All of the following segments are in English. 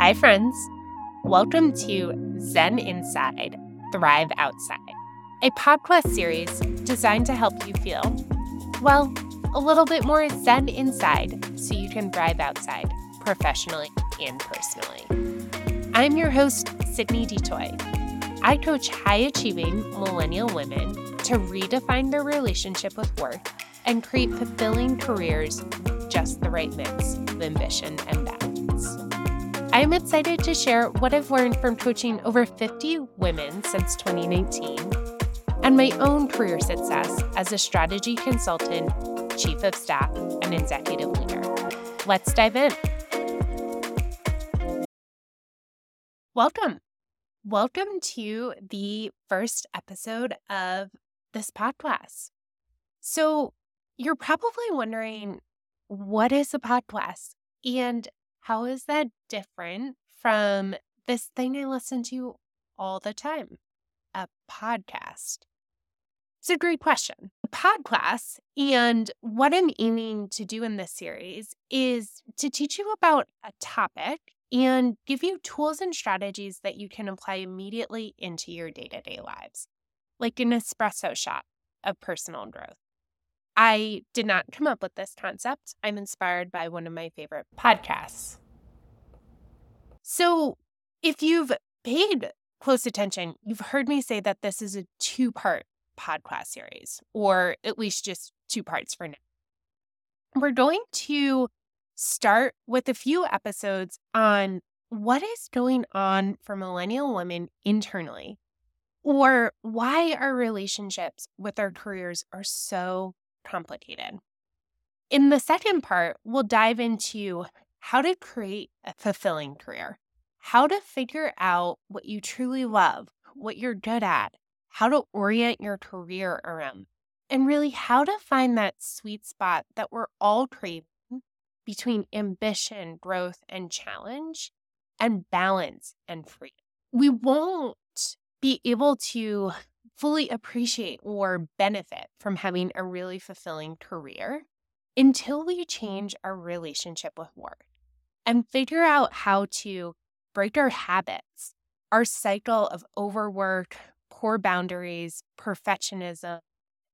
Hi, friends. Welcome to Zen Inside, Thrive Outside, a podcast series designed to help you feel, well, a little bit more Zen inside so you can thrive outside, professionally and personally. I'm your host, Cydnee DeToy. I coach high achieving millennial women to redefine their relationship with work and create fulfilling careers just the right mix of ambition and balance. I'm excited to share what I've learned from coaching over 50 women since 2019 and my own career success as a strategy consultant, chief of staff, and executive leader. Let's dive in. Welcome. Welcome to the first episode of this podcast. So, you're probably wondering what is a podcast and how is that different from this thing I listen to all the time? A podcast. It's a great question. A podcast, and what I'm aiming to do in this series is to teach you about a topic and give you tools and strategies that you can apply immediately into your day to day lives, like an espresso shot of personal growth. I did not come up with this concept. I'm inspired by one of my favorite podcasts. So, if you've paid close attention, you've heard me say that this is a two part podcast series, or at least just two parts for now. We're going to start with a few episodes on what is going on for millennial women internally, or why our relationships with our careers are so complicated. In the second part, we'll dive into how to create a fulfilling career, how to figure out what you truly love, what you're good at, how to orient your career around, and really how to find that sweet spot that we're all craving between ambition, growth, and challenge, and balance and freedom. We won't be able to fully appreciate or benefit from having a really fulfilling career until we change our relationship with work and figure out how to break our habits, our cycle of overwork, poor boundaries, perfectionism,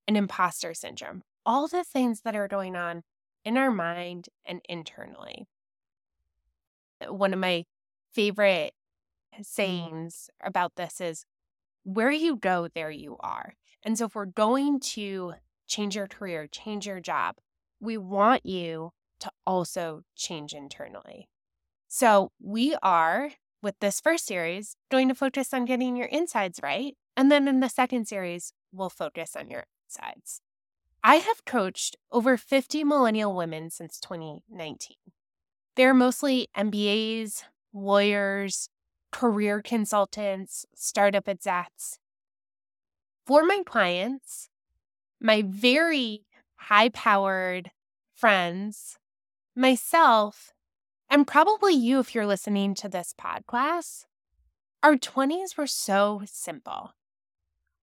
and imposter syndrome. All the things that are going on in our mind and internally. One of my favorite mm. sayings about this is where you go, there you are. And so, if we're going to change your career, change your job, we want you to also change internally. So, we are, with this first series, going to focus on getting your insides right. And then in the second series, we'll focus on your insides. I have coached over 50 millennial women since 2019. They're mostly MBAs, lawyers, career consultants, startup execs. For my clients, my very high powered friends, myself, and probably you if you're listening to this podcast, our 20s were so simple.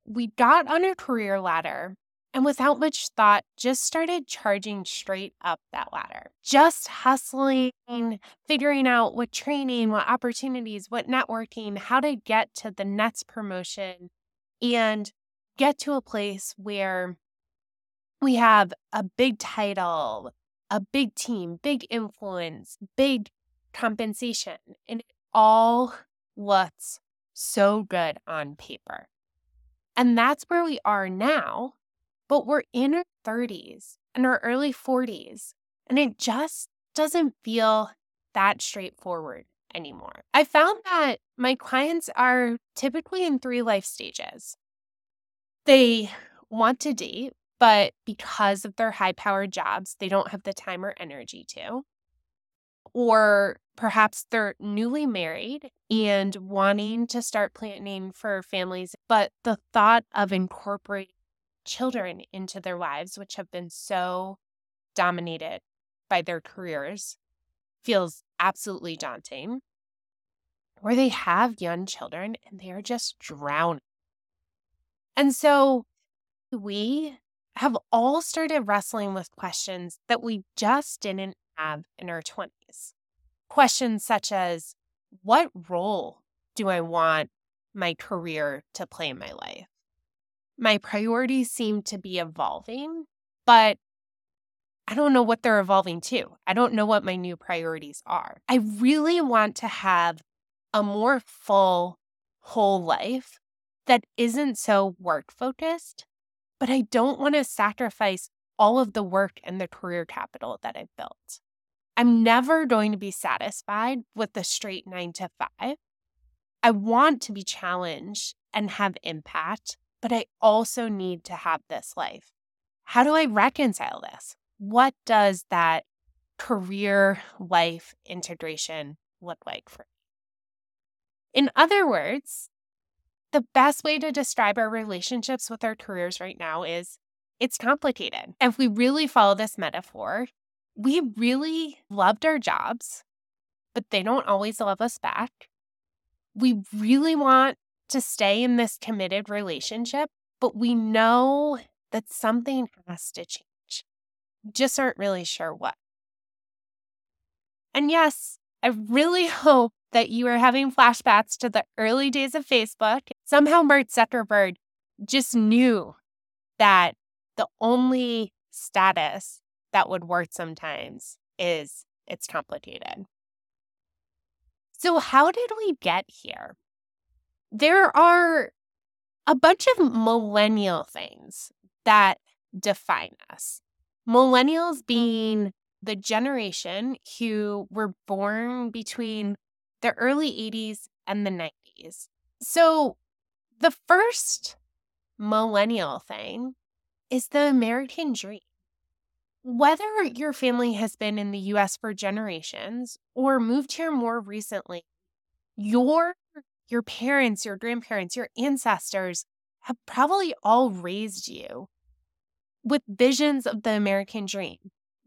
We got on a career ladder and without much thought, just started charging straight up that ladder. Just hustling, figuring out what training, what opportunities, what networking, how to get to the next promotion and get to a place where we have a big title, a big team, big influence, big compensation, and it all looks so good on paper. And that's where we are now but we're in our 30s and our early 40s, and it just doesn't feel that straightforward anymore. I found that my clients are typically in three life stages. They want to date, but because of their high powered jobs, they don't have the time or energy to. Or perhaps they're newly married and wanting to start planning for families, but the thought of incorporating children into their lives, which have been so dominated by their careers, feels absolutely daunting. Or they have young children and they are just drowning. And so we have all started wrestling with questions that we just didn't have in our 20s. Questions such as what role do I want my career to play in my life? My priorities seem to be evolving, but I don't know what they're evolving to. I don't know what my new priorities are. I really want to have a more full, whole life that isn't so work focused, but I don't want to sacrifice all of the work and the career capital that I've built. I'm never going to be satisfied with the straight nine to five. I want to be challenged and have impact, but I also need to have this life. How do I reconcile this? What does that career life integration look like for me? In other words, the best way to describe our relationships with our careers right now is it's complicated. If we really follow this metaphor, we really loved our jobs, but they don't always love us back. We really want to stay in this committed relationship, but we know that something has to change. Just aren't really sure what. And yes, I really hope that you are having flashbacks to the early days of Facebook. Somehow Mark Zuckerberg just knew that the only status that would work sometimes is it's complicated. So, how did we get here? There are a bunch of millennial things that define us. Millennials being mm-hmm. the generation who were born between the early 80s and the 90s. So, the first millennial thing is the American dream. Whether your family has been in the US for generations or moved here more recently, your your parents, your grandparents, your ancestors have probably all raised you with visions of the American dream.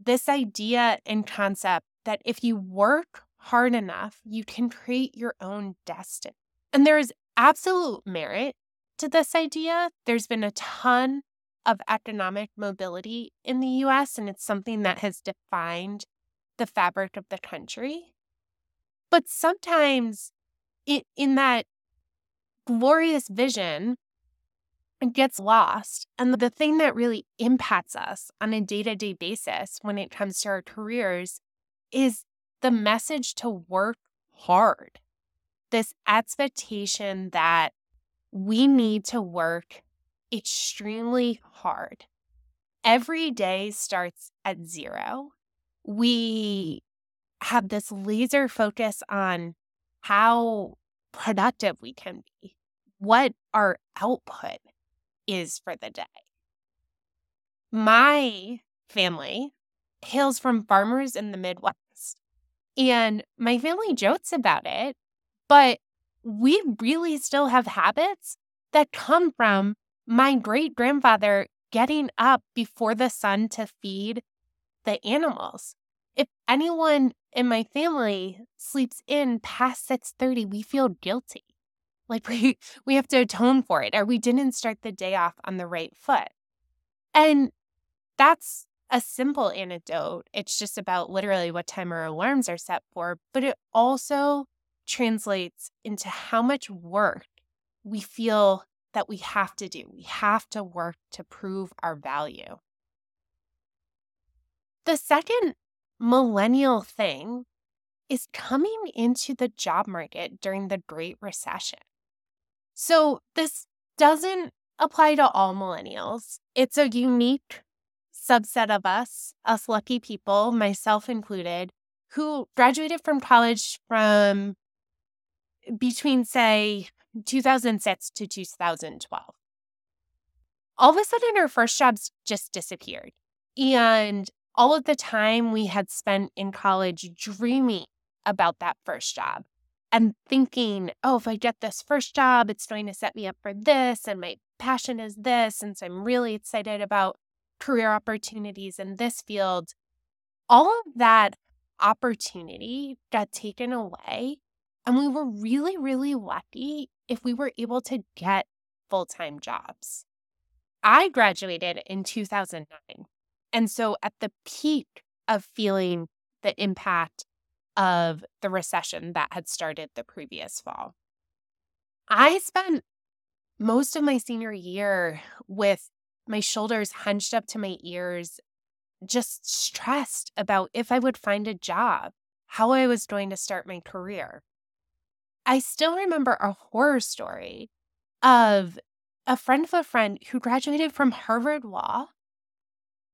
This idea and concept that if you work hard enough, you can create your own destiny. And there is absolute merit to this idea. There's been a ton of economic mobility in the US, and it's something that has defined the fabric of the country. But sometimes it, in that glorious vision, it gets lost. And the thing that really impacts us on a day to day basis when it comes to our careers is the message to work hard. This expectation that we need to work extremely hard. Every day starts at zero. We have this laser focus on how productive we can be, what our output is for the day. My family hails from farmers in the Midwest, and my family jokes about it, but we really still have habits that come from my great grandfather getting up before the sun to feed the animals. Anyone in my family sleeps in past 6:30, we feel guilty. Like we we have to atone for it or we didn't start the day off on the right foot. And that's a simple anecdote. It's just about literally what time our alarms are set for, but it also translates into how much work we feel that we have to do. We have to work to prove our value. The second millennial thing is coming into the job market during the Great Recession. So, this doesn't apply to all millennials. It's a unique subset of us, us lucky people, myself included, who graduated from college from between, say, 2006 to 2012. All of a sudden, our first jobs just disappeared. And all of the time we had spent in college dreaming about that first job and thinking, oh, if I get this first job, it's going to set me up for this. And my passion is this. And so I'm really excited about career opportunities in this field. All of that opportunity got taken away. And we were really, really lucky if we were able to get full time jobs. I graduated in 2009. And so at the peak of feeling the impact of the recession that had started the previous fall. I spent most of my senior year with my shoulders hunched up to my ears, just stressed about if I would find a job, how I was going to start my career. I still remember a horror story of a friend of a friend who graduated from Harvard Law,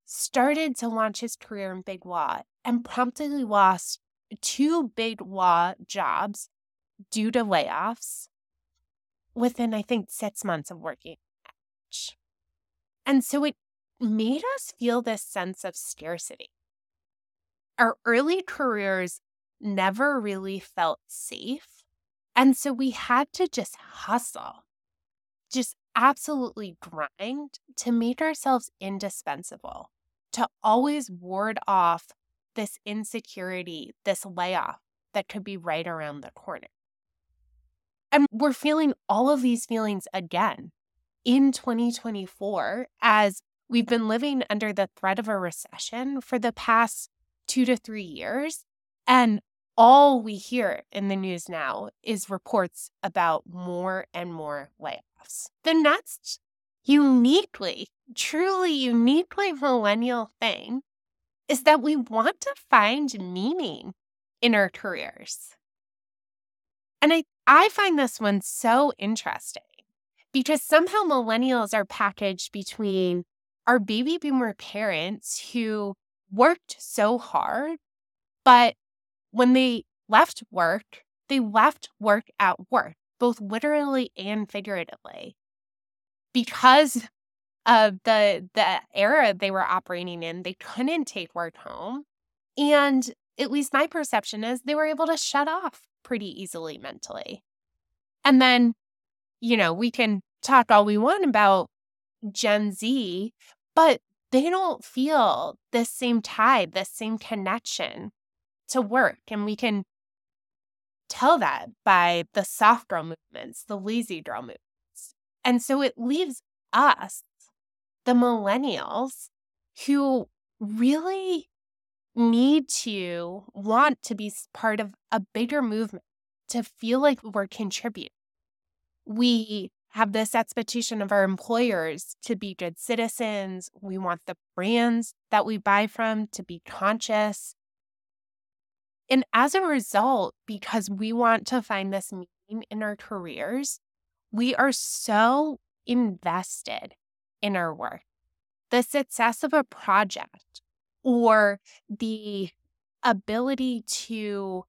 started to launch his career in big law, and promptly lost two big law jobs due to layoffs within, I think, six months of working. And so it made us feel this sense of scarcity. Our early careers never really felt safe. And so we had to just hustle, just absolutely grind to make ourselves indispensable, to always ward off this insecurity, this layoff that could be right around the corner. And we're feeling all of these feelings again in 2024 as we've been living under the threat of a recession for the past two to three years. And all we hear in the news now is reports about more and more layoffs. The next uniquely, truly uniquely millennial thing is that we want to find meaning in our careers. And I, I find this one so interesting because somehow millennials are packaged between our baby boomer parents who worked so hard, but when they left work, they left work at work, both literally and figuratively. Because of the the era they were operating in, they couldn't take work home. And at least my perception is they were able to shut off pretty easily mentally. And then, you know, we can talk all we want about Gen Z, but they don't feel this same tie this same connection to work. And we can tell that by the soft girl movements, the lazy girl movements. And so it leaves us, the millennials, who really need to want to be part of a bigger movement, to feel like we're contributing. We have this expectation of our employers to be good citizens. We want the brands that we buy from to be conscious. And as a result, because we want to find this meaning in our careers, we are so invested in our work. The success of a project or the ability to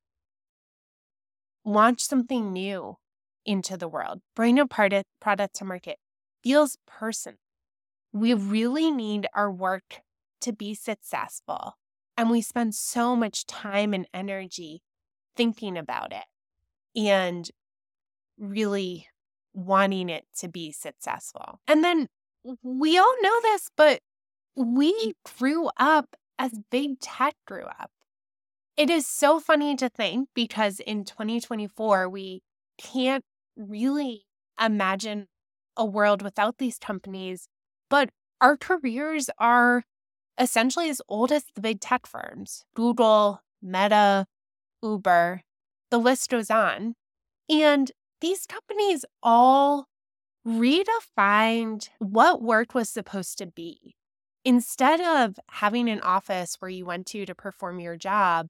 launch something new into the world, bring a product, to market feels personal. We really need our work to be successful. And we spend so much time and energy thinking about it and really wanting it to be successful. And then we all know this, but we grew up as big tech grew up. It is so funny to think because in 2024, we can't really imagine a world without these companies, but our careers are essentially as old as the big tech firms Google, Meta, Uber, the list goes on. And these companies all redefined what work was supposed to be. Instead of having an office where you went to to perform your job,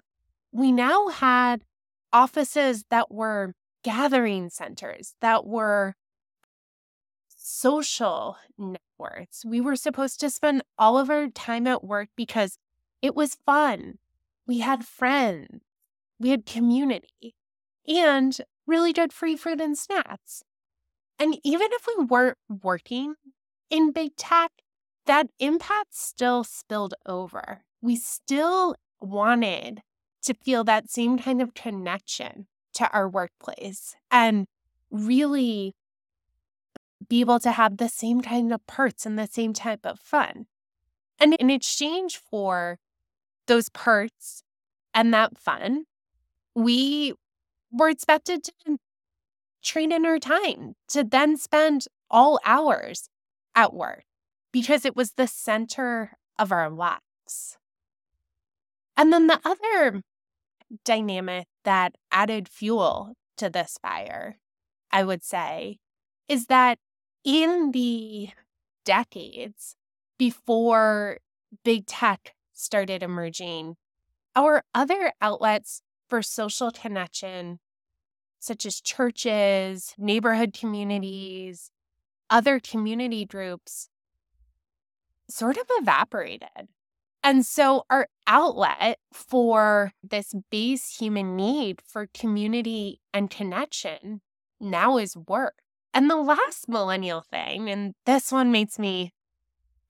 we now had offices that were gathering centers that were social We were supposed to spend all of our time at work because it was fun. We had friends, we had community, and really good free food and snacks. And even if we weren't working in big tech, that impact still spilled over. We still wanted to feel that same kind of connection to our workplace and really be able to have the same kind of perks and the same type of fun. And in exchange for those perks and that fun, we were expected to train in our time to then spend all hours at work because it was the center of our lives. And then the other dynamic that added fuel to this fire, I would say, is that in the decades before big tech started emerging, our other outlets for social connection, such as churches, neighborhood communities, other community groups, sort of evaporated. And so, our outlet for this base human need for community and connection now is work. And the last millennial thing, and this one makes me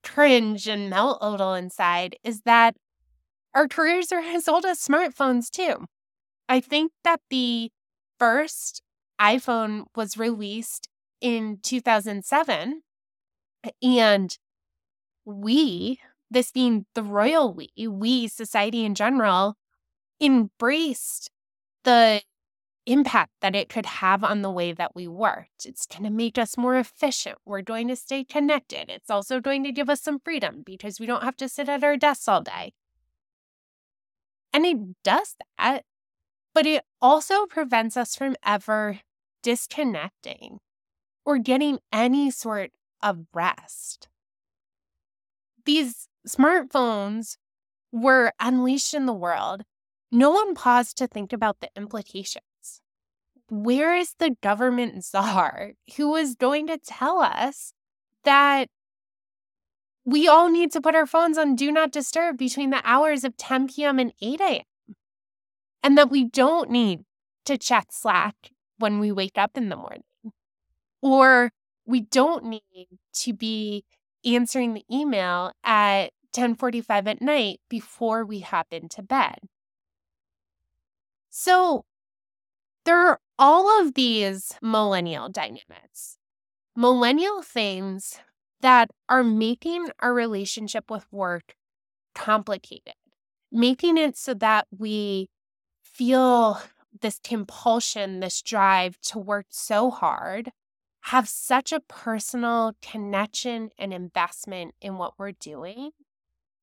cringe and melt a little inside, is that our careers are as old as smartphones, too. I think that the first iPhone was released in 2007. And we, this being the royal we, we, society in general, embraced the impact that it could have on the way that we worked. It's going to make us more efficient. We're going to stay connected. It's also going to give us some freedom because we don't have to sit at our desks all day. And it does that, but it also prevents us from ever disconnecting or getting any sort of rest. These smartphones were unleashed in the world. No one paused to think about the implications where is the government czar who is going to tell us that we all need to put our phones on do not disturb between the hours of 10 p.m. and 8 a.m. And that we don't need to check Slack when we wake up in the morning. Or we don't need to be answering the email at 10:45 at night before we hop into bed. So there all of these millennial dynamics, millennial things that are making our relationship with work complicated, making it so that we feel this compulsion, this drive to work so hard, have such a personal connection and investment in what we're doing,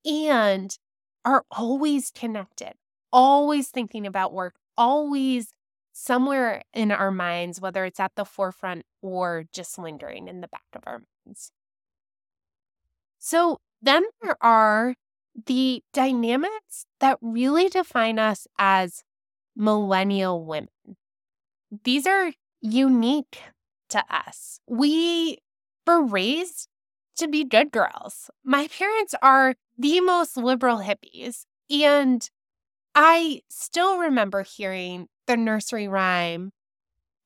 and are always connected, always thinking about work, always somewhere in our minds, whether it's at the forefront or just lingering in the back of our minds. So then there are the dynamics that really define us as millennial women. These are unique to us. We were raised to be good girls. My parents are the most liberal hippies. And I still remember hearing nursery rhyme.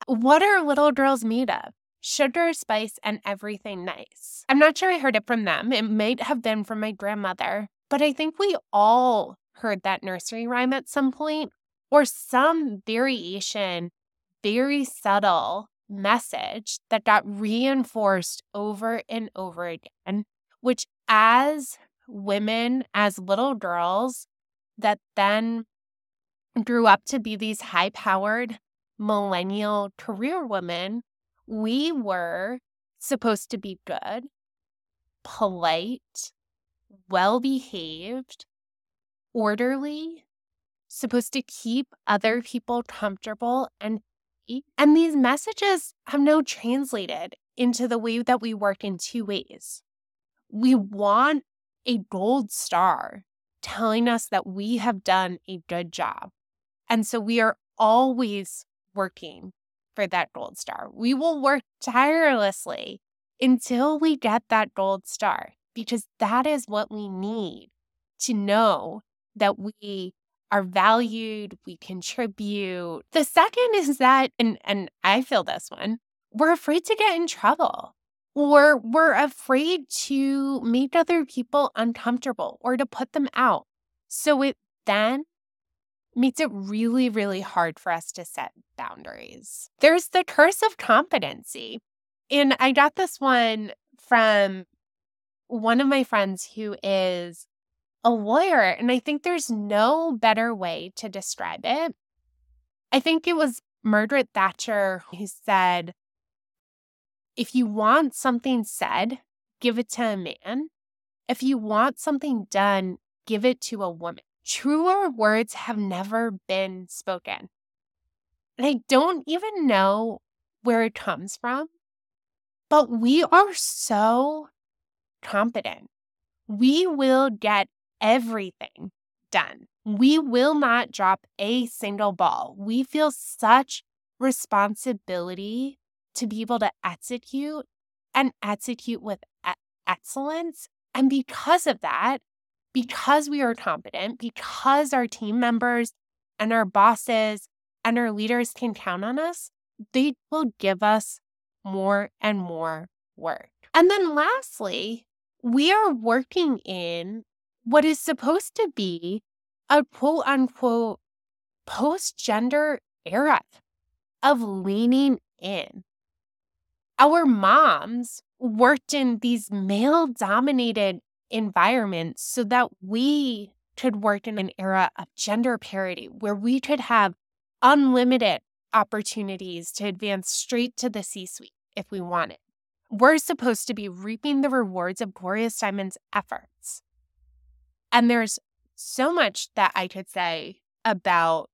What are little girls made of? Sugar, spice, and everything nice. I'm not sure I heard it from them. It might have been from my grandmother, but I think we all heard that nursery rhyme at some point or some variation, very subtle message that got reinforced over and over again, which as women, as little girls, that then grew up to be these high powered millennial career women, we were supposed to be good, polite, well behaved, orderly, supposed to keep other people comfortable and and these messages have now translated into the way that we work in two ways. We want a gold star telling us that we have done a good job. And so we are always working for that gold star. We will work tirelessly until we get that gold star because that is what we need to know that we are valued, we contribute. The second is that, and, and I feel this one, we're afraid to get in trouble or we're afraid to make other people uncomfortable or to put them out. So it then makes it really, really hard for us to set boundaries. There's the curse of competency. And I got this one from one of my friends who is a lawyer. And I think there's no better way to describe it. I think it was Margaret Thatcher who said, if you want something said, give it to a man. If you want something done, give it to a woman. Truer words have never been spoken. And I don't even know where it comes from, but we are so competent. We will get everything done. We will not drop a single ball. We feel such responsibility to be able to execute and execute with excellence. And because of that, because we are competent, because our team members and our bosses and our leaders can count on us, they will give us more and more work. And then lastly, we are working in what is supposed to be a quote unquote post gender era of leaning in. Our moms worked in these male dominated environment so that we could work in an era of gender parity where we could have unlimited opportunities to advance straight to the C suite if we wanted. We're supposed to be reaping the rewards of Gloria Steinem's efforts. And there's so much that I could say about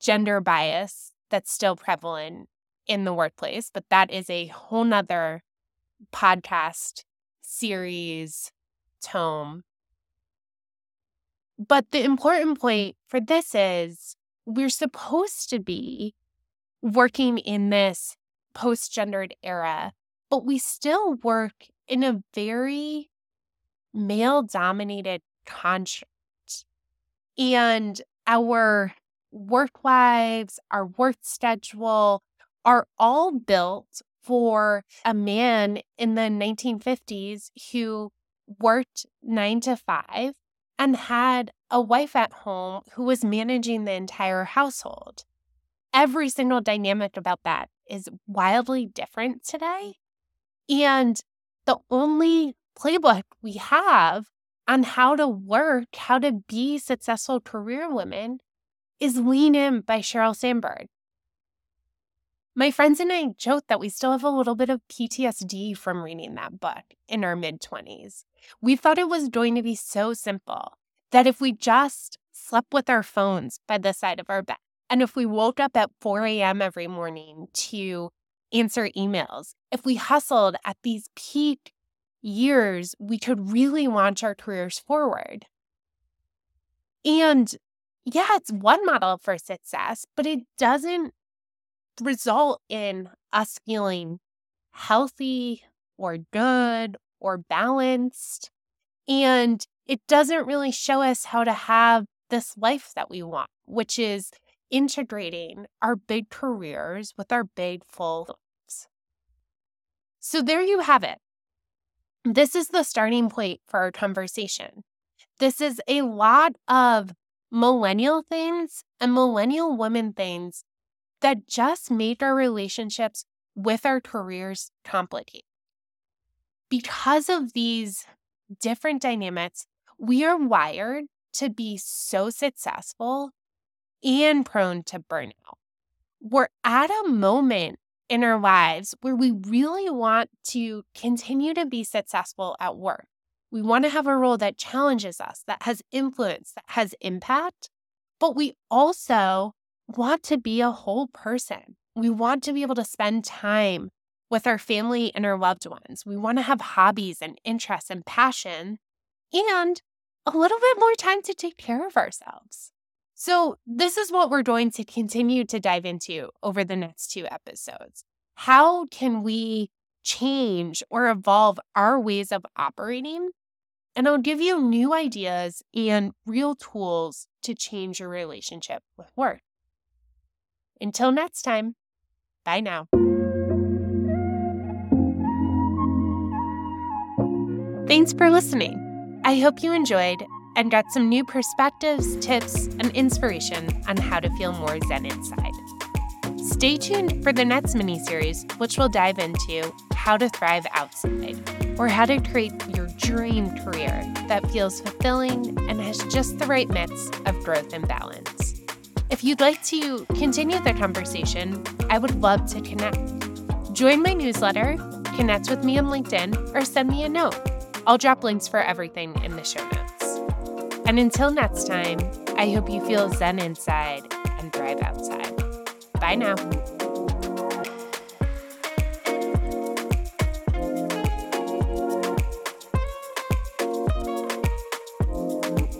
gender bias that's still prevalent in the workplace, but that is a whole nother podcast series tome. But the important point for this is we're supposed to be working in this post gendered era, but we still work in a very male dominated construct. And our work lives, our work schedule are all built for a man in the 1950s who worked nine to five and had a wife at home who was managing the entire household. Every single dynamic about that is wildly different today. And the only playbook we have on how to work, how to be successful career women is Lean In by Sheryl Sandberg. My friends and I joke that we still have a little bit of PTSD from reading that book in our mid 20s. We thought it was going to be so simple that if we just slept with our phones by the side of our bed, and if we woke up at 4 a.m. every morning to answer emails, if we hustled at these peak years, we could really launch our careers forward. And yeah, it's one model for success, but it doesn't result in us feeling healthy or good or balanced. And it doesn't really show us how to have this life that we want, which is integrating our big careers with our big full lives. So there you have it. This is the starting point for our conversation. This is a lot of millennial things and millennial women things that just make our relationships with our careers complicated. Because of these different dynamics, we are wired to be so successful and prone to burnout. We're at a moment in our lives where we really want to continue to be successful at work. We want to have a role that challenges us, that has influence, that has impact, but we also want to be a whole person. We want to be able to spend time with our family and our loved ones. We want to have hobbies and interests and passion and a little bit more time to take care of ourselves. So, this is what we're going to continue to dive into over the next two episodes. How can we change or evolve our ways of operating? And I'll give you new ideas and real tools to change your relationship with work. Until next time, bye now. Thanks for listening. I hope you enjoyed and got some new perspectives, tips, and inspiration on how to feel more zen inside. Stay tuned for the next mini series, which will dive into how to thrive outside or how to create your dream career that feels fulfilling and has just the right mix of growth and balance. If you'd like to continue the conversation, I would love to connect. Join my newsletter, connect with me on LinkedIn, or send me a note. I'll drop links for everything in the show notes. And until next time, I hope you feel zen inside and thrive outside. Bye now.